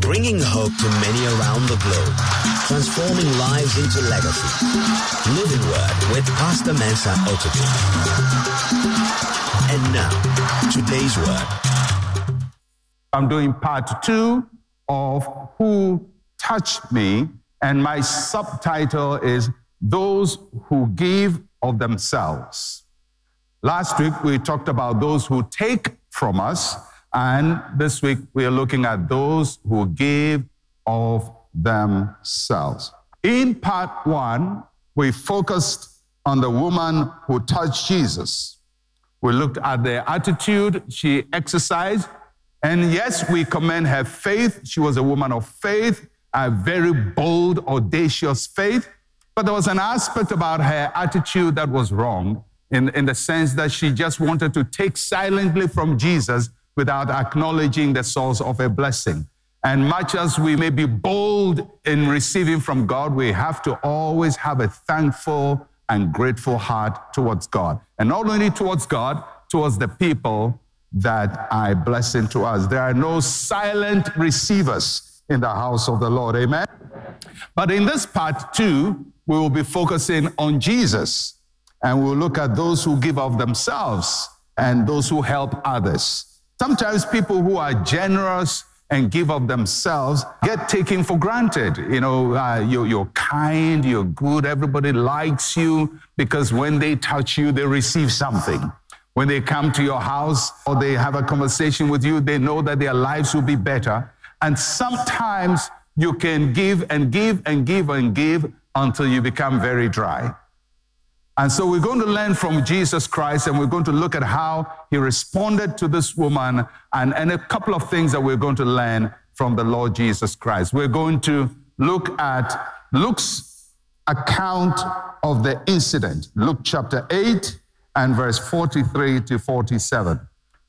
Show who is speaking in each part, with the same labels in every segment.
Speaker 1: Bringing hope to many around the globe, transforming lives into legacy. Living Word with Pastor Mensa Otabil. And now, today's word.
Speaker 2: I'm doing part two of Who Touched Me, and my subtitle is Those Who Give of Themselves. Last week we talked about those who take from us, and this week we are looking at those who give of themselves. In part one, we focused on the woman who touched Jesus. We looked at the attitude she exercised. And yes, we commend her faith. She was a woman of faith, a very bold, audacious faith. But there was an aspect about her attitude that was wrong in, in the sense that she just wanted to take silently from Jesus without acknowledging the source of a blessing. And much as we may be bold in receiving from God, we have to always have a thankful and grateful heart towards God. And not only towards God, towards the people that are blessing to us. There are no silent receivers in the house of the Lord. Amen. But in this part two, we will be focusing on Jesus and we'll look at those who give of themselves and those who help others. Sometimes people who are generous and give of themselves get taken for granted. You know, uh, you're, you're kind, you're good, everybody likes you because when they touch you, they receive something. When they come to your house or they have a conversation with you, they know that their lives will be better. And sometimes you can give and give and give and give until you become very dry. And so we're going to learn from Jesus Christ and we're going to look at how he responded to this woman and, and a couple of things that we're going to learn from the Lord Jesus Christ. We're going to look at Luke's account of the incident, Luke chapter 8 and verse 43 to 47.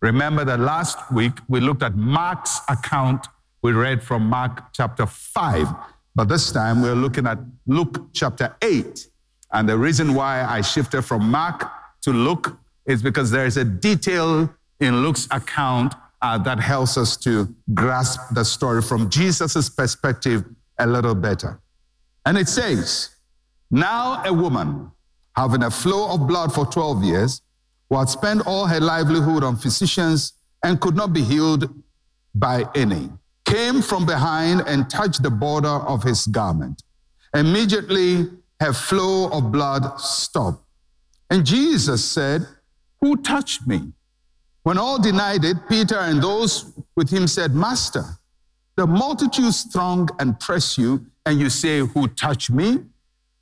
Speaker 2: Remember that last week we looked at Mark's account. We read from Mark chapter 5, but this time we're looking at Luke chapter 8 and the reason why I shifted from Mark to Luke is because there is a detail in Luke's account uh, that helps us to grasp the story from Jesus' perspective a little better. And it says, Now a woman having a flow of blood for 12 years, who had spent all her livelihood on physicians and could not be healed by any, came from behind and touched the border of his garment. Immediately, her flow of blood stopped. And Jesus said, Who touched me? When all denied it, Peter and those with him said, Master, the multitudes throng and press you, and you say, Who touched me?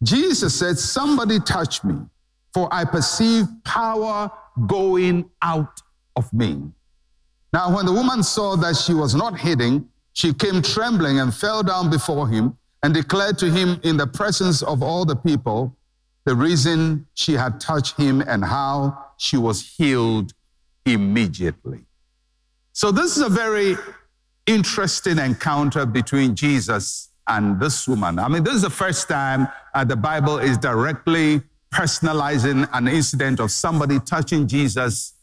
Speaker 2: Jesus said, Somebody touched me, for I perceive power going out of me. Now, when the woman saw that she was not hidden, she came trembling and fell down before him and declared to him in the presence of all the people the reason she had touched him and how she was healed immediately. So, this is a very interesting encounter between Jesus and this woman. I mean, this is the first time uh, the Bible is directly personalizing an incident of somebody touching Jesus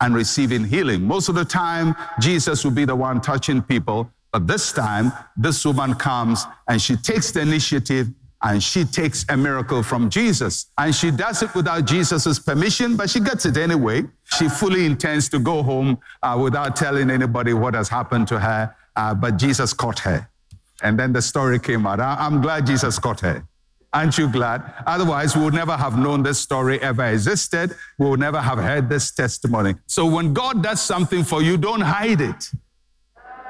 Speaker 2: and receiving healing. Most of the time, Jesus will be the one touching people, but this time, this woman comes and she takes the initiative and she takes a miracle from Jesus. And she does it without Jesus' permission, but she gets it anyway. She fully intends to go home uh, without telling anybody what has happened to her, uh, but Jesus caught her. And then the story came out. I- I'm glad Jesus caught her. Aren't you glad? Otherwise, we would never have known this story ever existed. We would never have heard this testimony. So when God does something for you, don't hide it.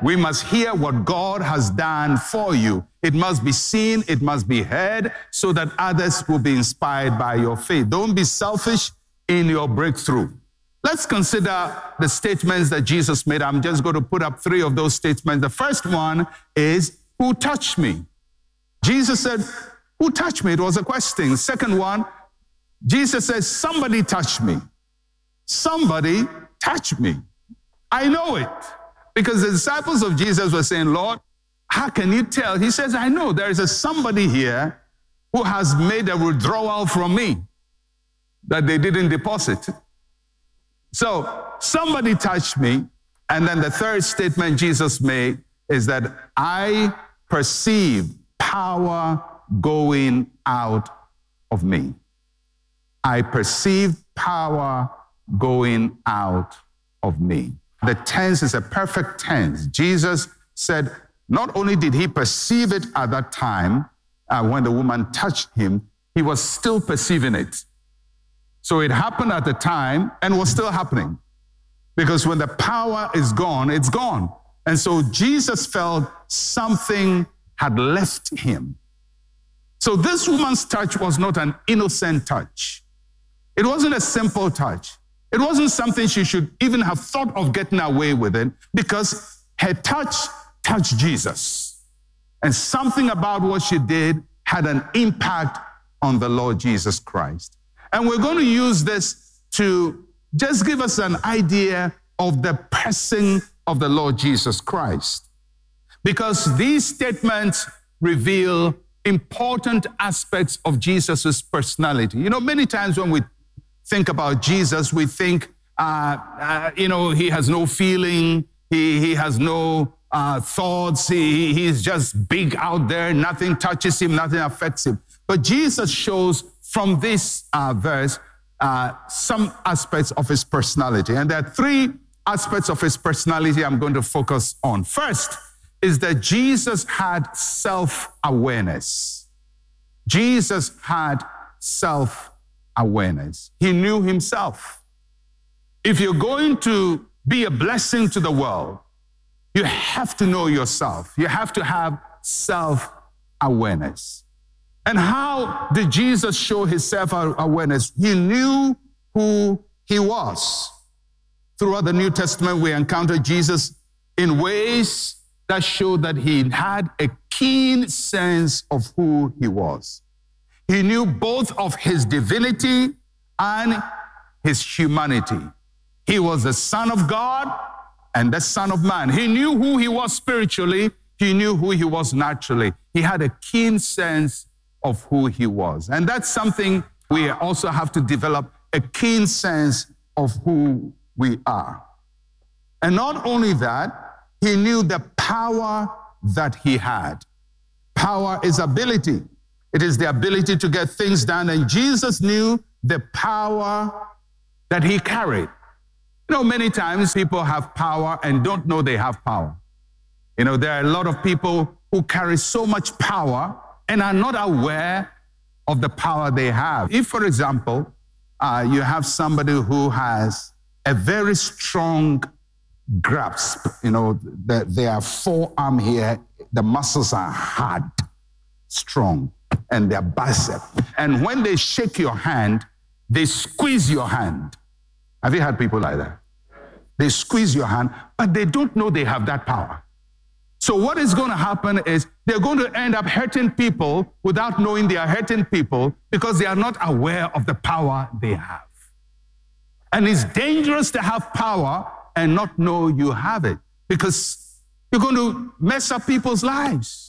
Speaker 2: We must hear what God has done for you. It must be seen, it must be heard, so that others will be inspired by your faith. Don't be selfish in your breakthrough. Let's consider the statements that Jesus made. I'm just going to put up three of those statements. The first one is, Who touched me? Jesus said, Who touched me? It was a question. Second one, Jesus says, Somebody touched me. Somebody touched me. I know it. Because the disciples of Jesus were saying, Lord, how can you tell? He says, I know there is a somebody here who has made a withdrawal from me that they didn't deposit. So somebody touched me. And then the third statement Jesus made is that I perceive power going out of me. I perceive power going out of me. The tense is a perfect tense. Jesus said, not only did he perceive it at that time uh, when the woman touched him, he was still perceiving it. So it happened at the time and was still happening. Because when the power is gone, it's gone. And so Jesus felt something had left him. So this woman's touch was not an innocent touch. It wasn't a simple touch. It wasn't something she should even have thought of getting away with it because her touch touched Jesus. And something about what she did had an impact on the Lord Jesus Christ. And we're going to use this to just give us an idea of the person of the Lord Jesus Christ. Because these statements reveal important aspects of Jesus' personality. You know, many times when we think about Jesus, we think, uh, uh, you know, he has no feeling, he, he has no uh, thoughts, he, he's just big out there, nothing touches him, nothing affects him. But Jesus shows from this uh, verse uh, some aspects of his personality. And there are three aspects of his personality I'm going to focus on. First is that Jesus had self awareness. Jesus had self awareness. He knew himself. If you're going to be a blessing to the world, you have to know yourself. You have to have self awareness. And how did Jesus show his self awareness? He knew who he was. Throughout the New Testament, we encounter Jesus in ways that show that he had a keen sense of who he was. He knew both of his divinity and his humanity. He was the Son of God and the Son of Man. He knew who he was spiritually, he knew who he was naturally. He had a keen sense of who he was. And that's something we also have to develop a keen sense of who we are. And not only that, he knew the power that he had. Power is ability. It is the ability to get things done. And Jesus knew the power that he carried. You know, many times people have power and don't know they have power. You know, there are a lot of people who carry so much power and are not aware of the power they have. If, for example, uh, you have somebody who has a very strong grasp, you know, the, their forearm here, the muscles are hard, strong and their bicep. And when they shake your hand, they squeeze your hand. Have you had people like that? They squeeze your hand, but they don't know they have that power. So, what is going to happen is they're going to end up hurting people without knowing they are hurting people because they are not aware of the power they have. And it's dangerous to have power and not know you have it because you're going to mess up people's lives.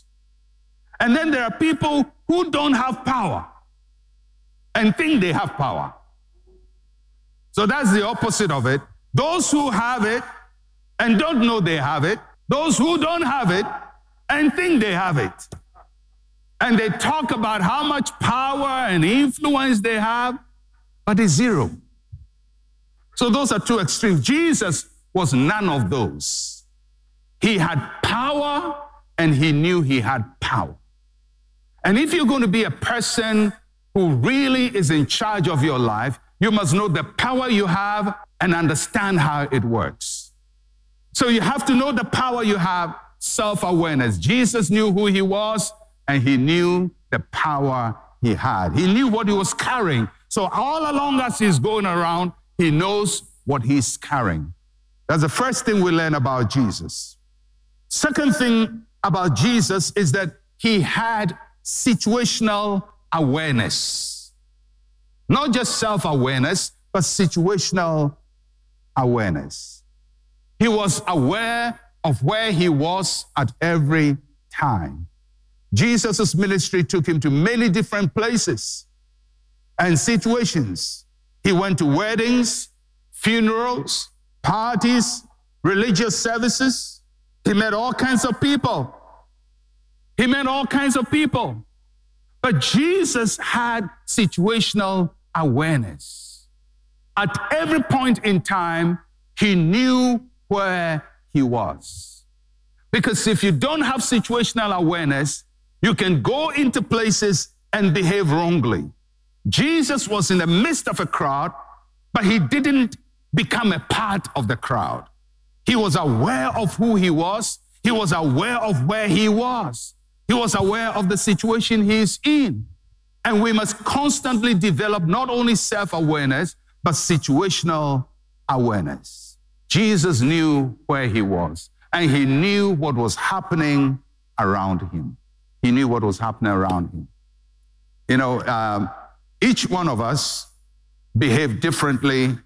Speaker 2: And then there are people who don't have power and think they have power. So that's the opposite of it. Those who have it and don't know they have it, those who don't have it and think they have it. And they talk about how much power and influence they have, but it's zero. So those are two extremes. Jesus was none of those. He had power and he knew he had power. And if you're going to be a person who really is in charge of your life, you must know the power you have and understand how it works. So you have to know the power you have, self awareness. Jesus knew who he was and he knew the power he had. He knew what he was carrying. So all along as he's going around, he knows what he's carrying. That's the first thing we learn about Jesus. Second thing about Jesus is that he had situational awareness. Not just self awareness, but situational awareness. He was aware of where he was at every time. Jesus' ministry took him to many different places and situations. He went to weddings, funerals, parties, religious services. He met all kinds of people. He met all kinds of people. But Jesus had situational awareness. At every point in time, he knew where he was. Because if you don't have situational awareness, you can go into places and behave wrongly. Jesus was in the midst of a crowd, but he didn't become a part of the crowd. He was aware of who he was, he was aware of where he was, he was aware of the situation he is in. And we must constantly develop not only self awareness, but situational awareness. Jesus knew where he was, and he knew what was happening around him. He knew what was happening around him. You know, um, each one of us behave differently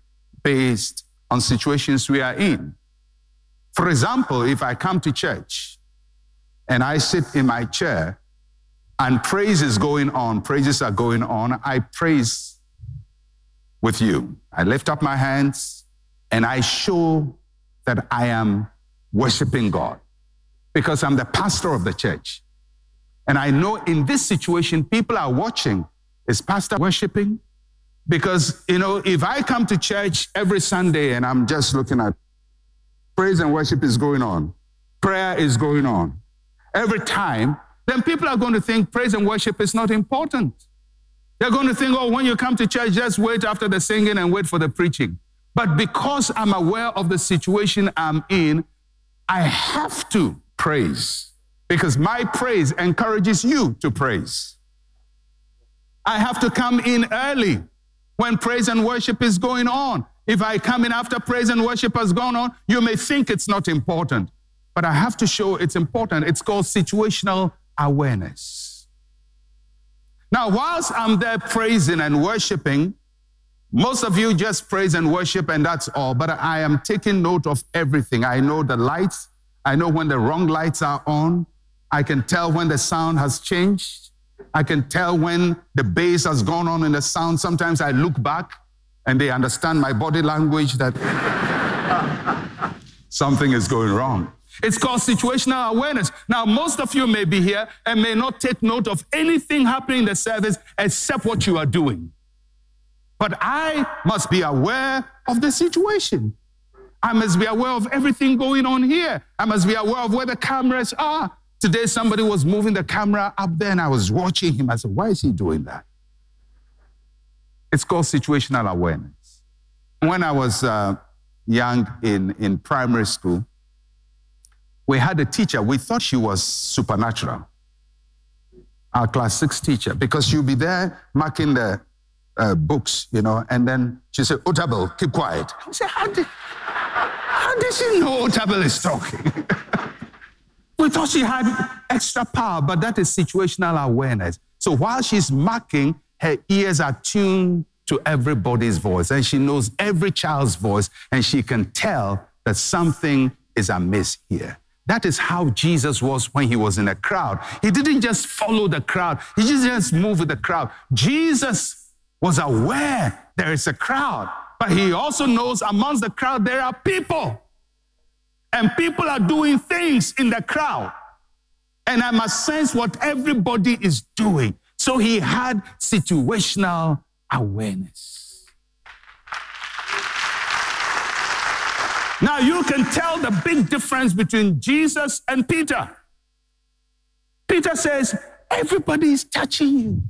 Speaker 2: based on situations we are in. For example, if I come to church and I sit in my chair and praise is going on, praises are going on, I praise with you. I lift up my hands and I show that I am worshiping God because I'm the pastor of the church. And I know in this situation, people are watching. Is pastor worshiping? Because, you know, if I come to church every Sunday and I'm just looking at praise and worship is going on, prayer is going on, every time, then people are going to think praise and worship is not important. They're going to think, oh, when you come to church, just wait after the singing and wait for the preaching. But because I'm aware of the situation I'm in, I have to praise because my praise encourages you to praise. I have to come in early when praise and worship is going on. If I come in after praise and worship has gone on, you may think it's not important, but I have to show it's important. It's called situational awareness. Now, whilst I'm there praising and worshiping, most of you just praise and worship and that's all, but I am taking note of everything. I know the lights, I know when the wrong lights are on, I can tell when the sound has changed. I can tell when the bass has gone on in the sound. Sometimes I look back and they understand my body language that something is going wrong. It's called situational awareness. Now, most of you may be here and may not take note of anything happening in the service except what you are doing. But I must be aware of the situation. I must be aware of everything going on here. I must be aware of where the cameras are. Today, somebody was moving the camera up there and I was watching him. I said, Why is he doing that? It's called situational awareness. When I was uh, young in, in primary school, we had a teacher, we thought she was supernatural, our class six teacher, because she'll be there marking the uh, books, you know, and then she said, Otabil, keep quiet. I said, How did, how did she know Otabil is talking? we thought she had extra power, but that is situational awareness. So while she's marking, her ears are tuned to everybody's voice, and she knows every child's voice, and she can tell that something is amiss here. That is how Jesus was when he was in a crowd. He didn't just follow the crowd, he didn't just move with the crowd. Jesus was aware there is a crowd, but he also knows amongst the crowd there are people. And people are doing things in the crowd. And I must sense what everybody is doing. So he had situational awareness. Now you can tell the big difference between Jesus and Peter. Peter says, Everybody is touching you.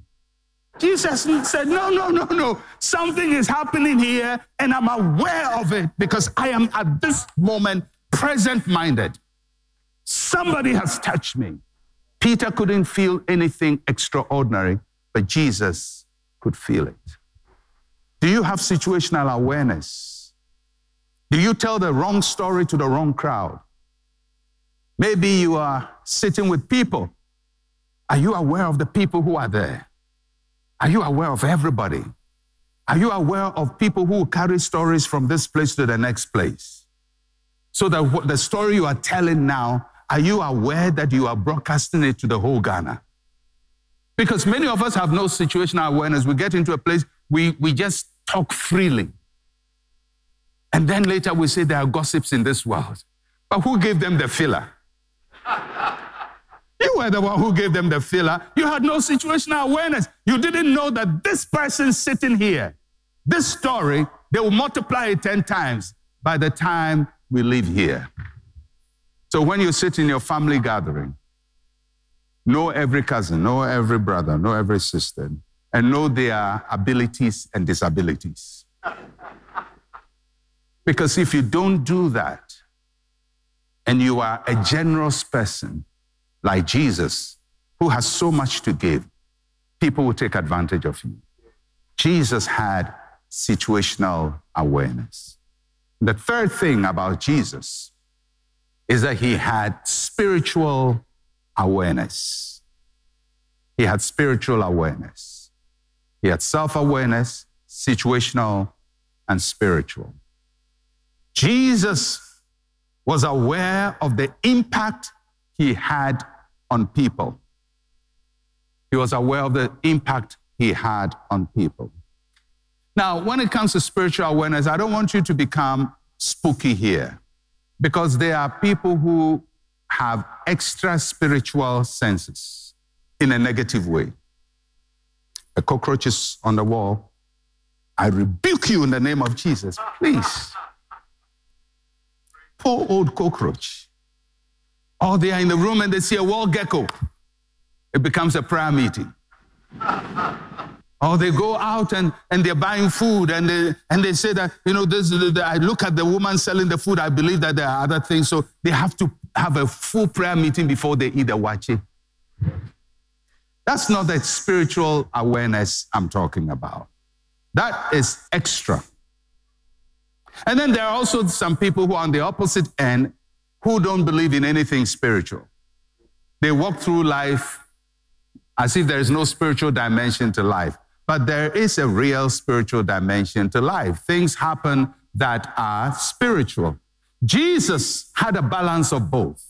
Speaker 2: Jesus said, No, no, no, no. Something is happening here, and I'm aware of it because I am at this moment present minded. Somebody has touched me. Peter couldn't feel anything extraordinary, but Jesus could feel it. Do you have situational awareness? Do you tell the wrong story to the wrong crowd? Maybe you are sitting with people. Are you aware of the people who are there? Are you aware of everybody? Are you aware of people who carry stories from this place to the next place? So that the story you are telling now are you aware that you are broadcasting it to the whole Ghana? Because many of us have no situational awareness. We get into a place, we, we just talk freely. And then later we say there are gossips in this world. But who gave them the filler? You were the one who gave them the filler. You had no situational awareness. You didn't know that this person sitting here, this story, they will multiply it 10 times by the time we leave here. So when you sit in your family gathering, know every cousin, know every brother, know every sister, and know their abilities and disabilities. Because if you don't do that, and you are a generous person, like Jesus, who has so much to give, people will take advantage of you. Jesus had situational awareness. The third thing about Jesus is that he had spiritual awareness. He had spiritual awareness. He had self awareness, situational, and spiritual. Jesus was aware of the impact he had on people. He was aware of the impact he had on people. Now, when it comes to spiritual awareness, I don't want you to become spooky here because there are people who have extra spiritual senses in a negative way. A cockroach is on the wall. I rebuke you in the name of Jesus. Please. Poor old cockroach. Or they are in the room and they see a wall gecko. It becomes a prayer meeting. or they go out and, and they're buying food and they, and they say that, you know, this, I look at the woman selling the food, I believe that there are other things. So they have to have a full prayer meeting before they eat the waakye. That's not the spiritual awareness I'm talking about. That is extra. And then there are also some people who are on the opposite end who don't believe in anything spiritual. They walk through life as if there is no spiritual dimension to life. But there is a real spiritual dimension to life. Things happen that are spiritual. Jesus had a balance of both.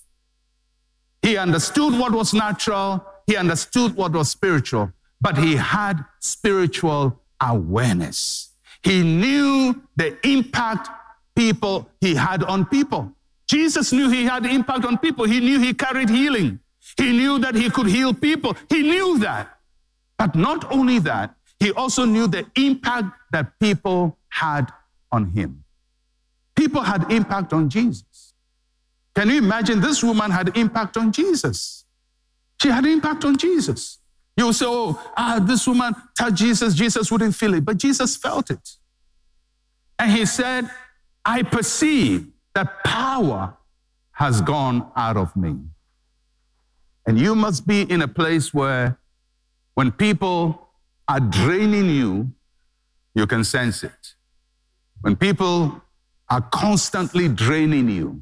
Speaker 2: He understood what was natural, he understood what was spiritual, but he had spiritual awareness. He knew the impact people he had on people. Jesus knew he had impact on people. He knew he carried healing. He knew that he could heal people. He knew that. But not only that, he also knew the impact that people had on him. People had impact on Jesus. Can you imagine this woman had impact on Jesus? She had impact on Jesus. You say, oh, ah, this woman touched Jesus, Jesus wouldn't feel it. But Jesus felt it. And he said, I perceive that power has gone out of me. And you must be in a place where when people are draining you, you can sense it. When people are constantly draining you,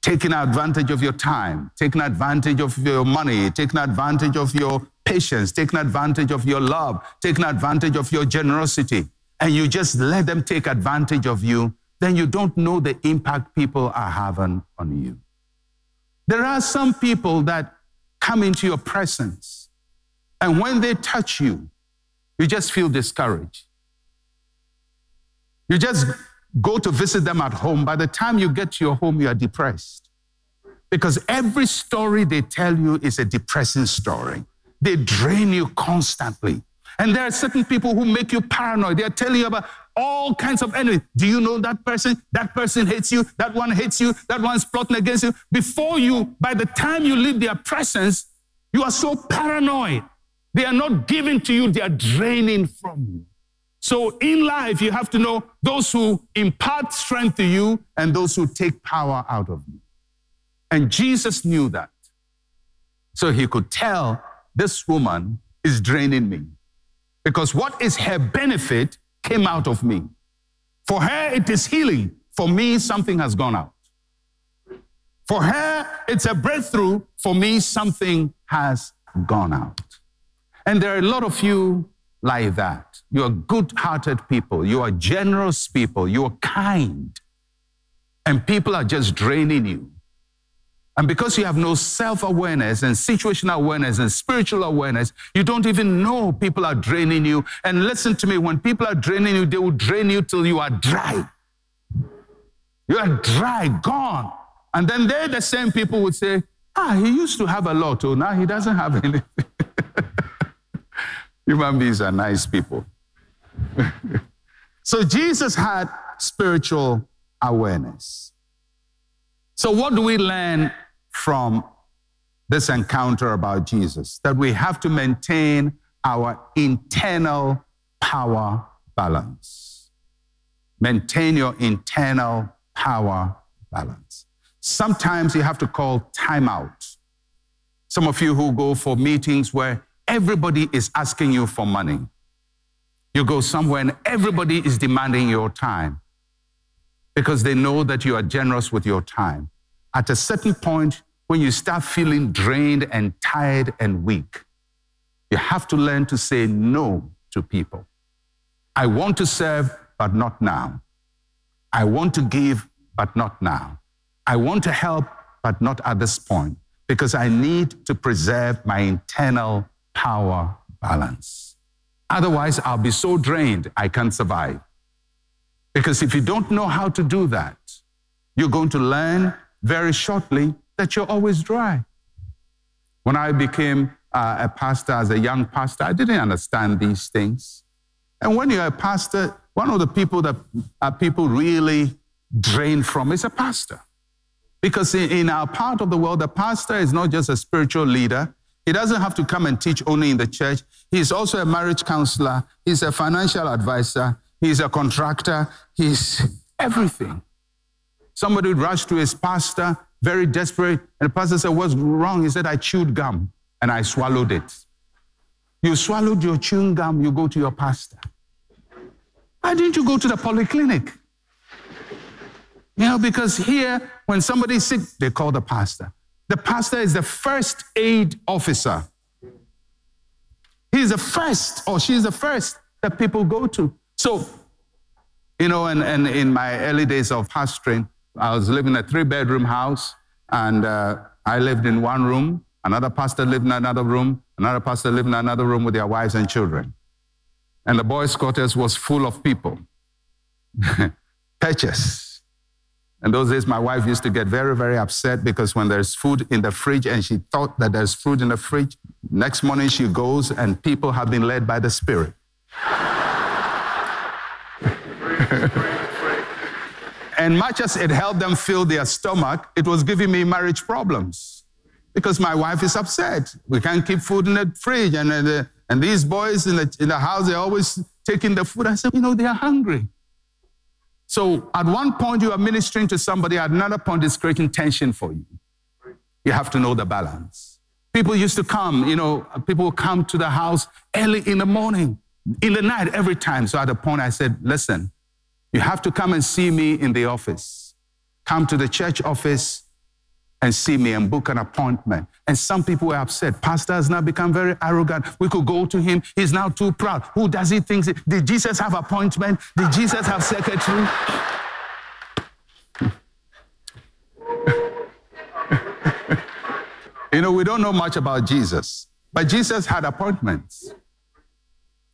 Speaker 2: taking advantage of your time, taking advantage of your money, taking advantage of your patience, taking advantage of your love, taking advantage of your generosity, and you just let them take advantage of you, then you don't know the impact people are having on you. There are some people that come into your presence, and when they touch you, you just feel discouraged. You just go to visit them at home. By the time you get to your home, you are depressed. Because every story they tell you is a depressing story. They drain you constantly. And there are certain people who make you paranoid. They're telling you about all kinds of enemies. Do you know that person? That person hates you. That one hates you. That one's plotting against you. Before you, by the time you leave their presence, you are so paranoid. They are not giving to you, they are draining from you. So in life, you have to know those who impart strength to you and those who take power out of you. And Jesus knew that. So he could tell this woman is draining me because what is her benefit came out of me. For her, it is healing. For me, something has gone out. For her, it's a breakthrough. For me, something has gone out. And there are a lot of you like that. You are good hearted people. You are generous people. You are kind. And people are just draining you. And because you have no self awareness and situational awareness and spiritual awareness, you don't even know people are draining you. And listen to me when people are draining you, they will drain you till you are dry. You are dry, gone. And then they're the same people would say, ah, he used to have a lot, oh, now he doesn't have anything. Human beings are nice people. so Jesus had spiritual awareness. So, what do we learn from this encounter about Jesus? That we have to maintain our internal power balance. Maintain your internal power balance. Sometimes you have to call timeout. Some of you who go for meetings where everybody is asking you for money. You go somewhere and everybody is demanding your time because they know that you are generous with your time. At a certain point, when you start feeling drained and tired and weak, you have to learn to say no to people. I want to serve, but not now. I want to give, but not now. I want to help, but not at this point, because I need to preserve my internal power balance. Otherwise, I'll be so drained, I can't survive. Because if you don't know how to do that, you're going to learn very shortly that you're always dry. When I became uh, a pastor, as a young pastor, I didn't understand these things. And when you're a pastor, one of the people that uh, people really drain from is a pastor. Because in, in our part of the world, the pastor is not just a spiritual leader. He doesn't have to come and teach only in the church. He's also a marriage counselor. He's a financial advisor. He's a contractor. He's everything. Somebody would rush to his pastor, very desperate, and the pastor said, What's wrong? He said, I chewed gum and I swallowed it. You swallowed your chewing gum, you go to your pastor. Why didn't you go to the polyclinic? You know, because here, when somebody's sick, they call the pastor. The pastor is the first aid officer. He's the first, or she's the first that people go to. So, you know, and, and in my early days of pastoring, I was living in a three bedroom house, and uh, I lived in one room, Another pastor lived in another room. Another pastor lived in another room with their wives and children. And the boys' quarters was full of people. Purchase. And those days, my wife used to get very, very upset because when there's food in the fridge and she thought that there's food in the fridge, next morning she goes and people have been led by the Spirit. and much as it helped them fill their stomach, it was giving me marriage problems because my wife is upset. We can't keep food in the fridge. And, uh, and these boys in the, in the house, they're always taking the food. I said, you know, they are hungry. So at one point, you are ministering to somebody, at another point, it's creating tension for you. You have to know the balance. People used to come, you know, people would come to the house early in the morning, in the night, every time. So at a point, I said, listen, you have to come and see me in the office. Come to the church office and see me and book an appointment. And some people were upset. Pastor has now become very arrogant. We could go to him. He's now too proud. Who does he think? Did Jesus have appointment? Did Jesus have secretary? you know, we don't know much about Jesus, but Jesus had appointments.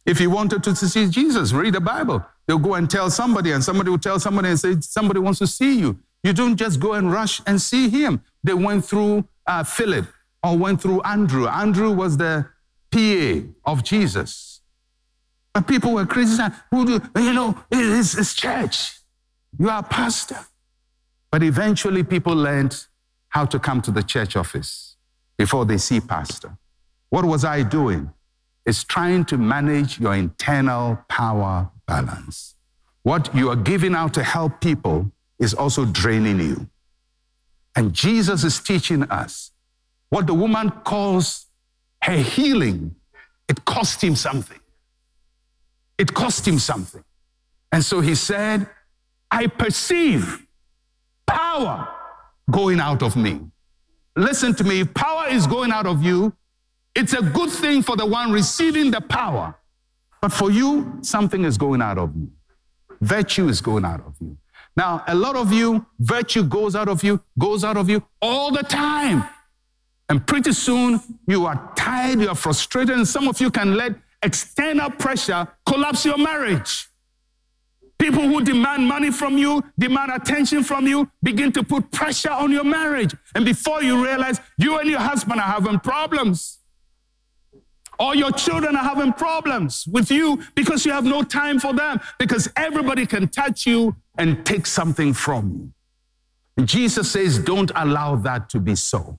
Speaker 2: If you wanted to see Jesus, read the Bible. They'll go and tell somebody, and somebody will tell somebody and say, Somebody wants to see you. You don't just go and rush and see him. They went through uh, Philip or went through Andrew. Andrew was the PA of Jesus. But people were criticizing, who do, you know, it's, it's church. You are a pastor. But eventually people learned how to come to the church office before they see pastor. What was I doing? It's trying to manage your internal power balance. What you are giving out to help people is also draining you. And Jesus is teaching us what the woman calls her healing. It cost him something. It cost him something. And so he said, I perceive power going out of me. Listen to me, if power is going out of you, it's a good thing for the one receiving the power. But for you, something is going out of you. Virtue is going out of you. Now, a lot of you, virtue goes out of you, goes out of you all the time. And pretty soon, you are tired, you are frustrated, and some of you can let external pressure collapse your marriage. People who demand money from you, demand attention from you, begin to put pressure on your marriage. And before you realize, you and your husband are having problems. Or your children are having problems with you because you have no time for them, because everybody can touch you and take something from you. And Jesus says, don't allow that to be so.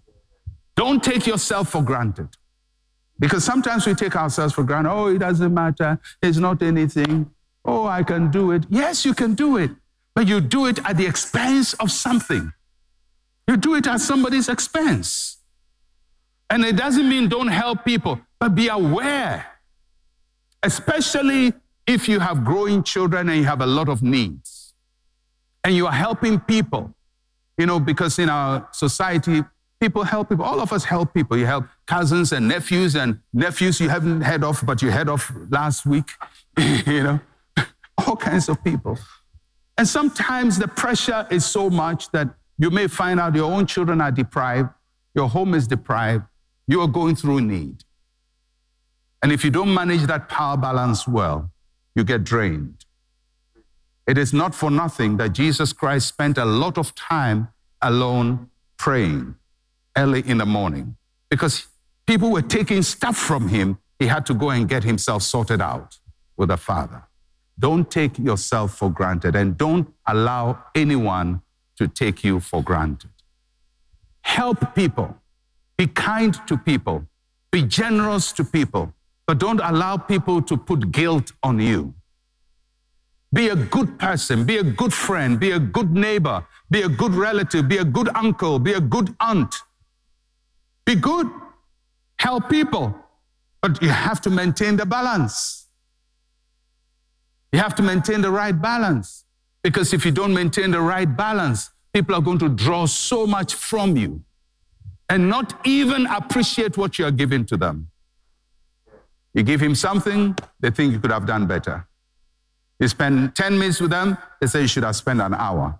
Speaker 2: Don't take yourself for granted. Because sometimes we take ourselves for granted. Oh, it doesn't matter. It's not anything. Oh, I can do it. Yes, you can do it. But you do it at the expense of something. You do it at somebody's expense. And it doesn't mean don't help people, but be aware, especially if you have growing children and you have a lot of needs and you are helping people. You know, because in our society, people help people. All of us help people. You help cousins and nephews and nephews you haven't heard of, but you heard of last week. you know, all kinds of people. And sometimes the pressure is so much that you may find out your own children are deprived, your home is deprived, you are going through need. And if you don't manage that power balance well, you get drained. It is not for nothing that Jesus Christ spent a lot of time alone praying early in the morning because people were taking stuff from him. He had to go and get himself sorted out with the Father. Don't take yourself for granted and don't allow anyone to take you for granted. Help people, be kind to people, be generous to people, but don't allow people to put guilt on you. Be a good person, be a good friend, be a good neighbor, be a good relative, be a good uncle, be a good aunt. Be good, help people, but you have to maintain the balance. You have to maintain the right balance. Because if you don't maintain the right balance, people are going to draw so much from you and not even appreciate what you are giving to them. You give him something, they think you could have done better. You spend 10 minutes with them, they say you should have spent an hour.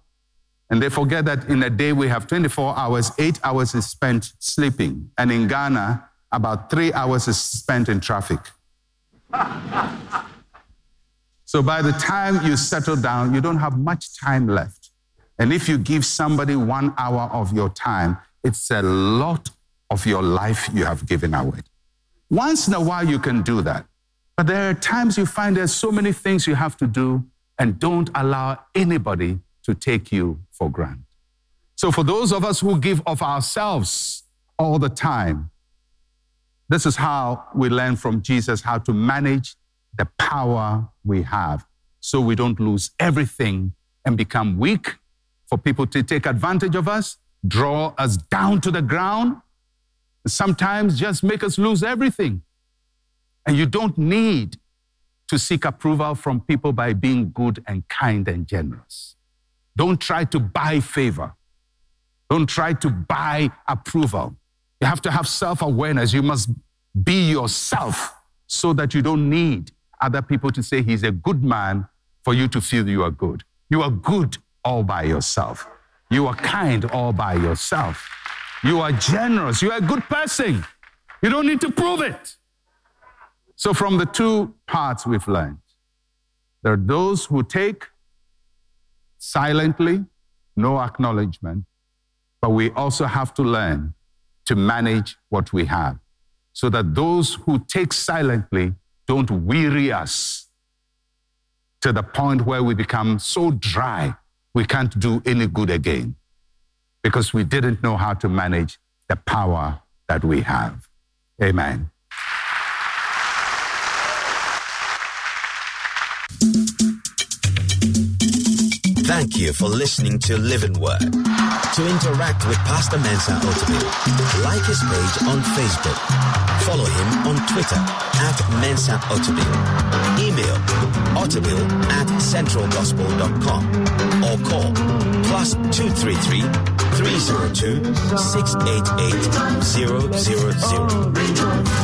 Speaker 2: And they forget that in a day we have 24 hours, eight hours is spent sleeping. And in Ghana, about three hours is spent in traffic. so by the time you settle down, you don't have much time left. And if you give somebody one hour of your time, it's a lot of your life you have given away. Once in a while, you can do that. But there are times you find there's so many things you have to do, and don't allow anybody to take you for granted. So, for those of us who give of ourselves all the time, this is how we learn from Jesus how to manage the power we have so we don't lose everything and become weak for people to take advantage of us, draw us down to the ground, sometimes just make us lose everything. And you don't need to seek approval from people by being good and kind and generous. Don't try to buy favor. Don't try to buy approval. You have to have self awareness. You must be yourself so that you don't need other people to say he's a good man for you to feel you are good. You are good all by yourself. You are kind all by yourself. You are generous. You are a good person. You don't need to prove it. So, from the two parts we've learned, there are those who take silently, no acknowledgement, but we also have to learn to manage what we have so that those who take silently don't weary us to the point where we become so dry we can't do any good again because we didn't know how to manage the power that we have. Amen.
Speaker 1: Thank you for listening to Living Word. To interact with Pastor Mensa Otabil, like his page on Facebook. Follow him on Twitter at Mensa Otabil. Email otabil at centralgospel.com or call plus 233 302 688 000.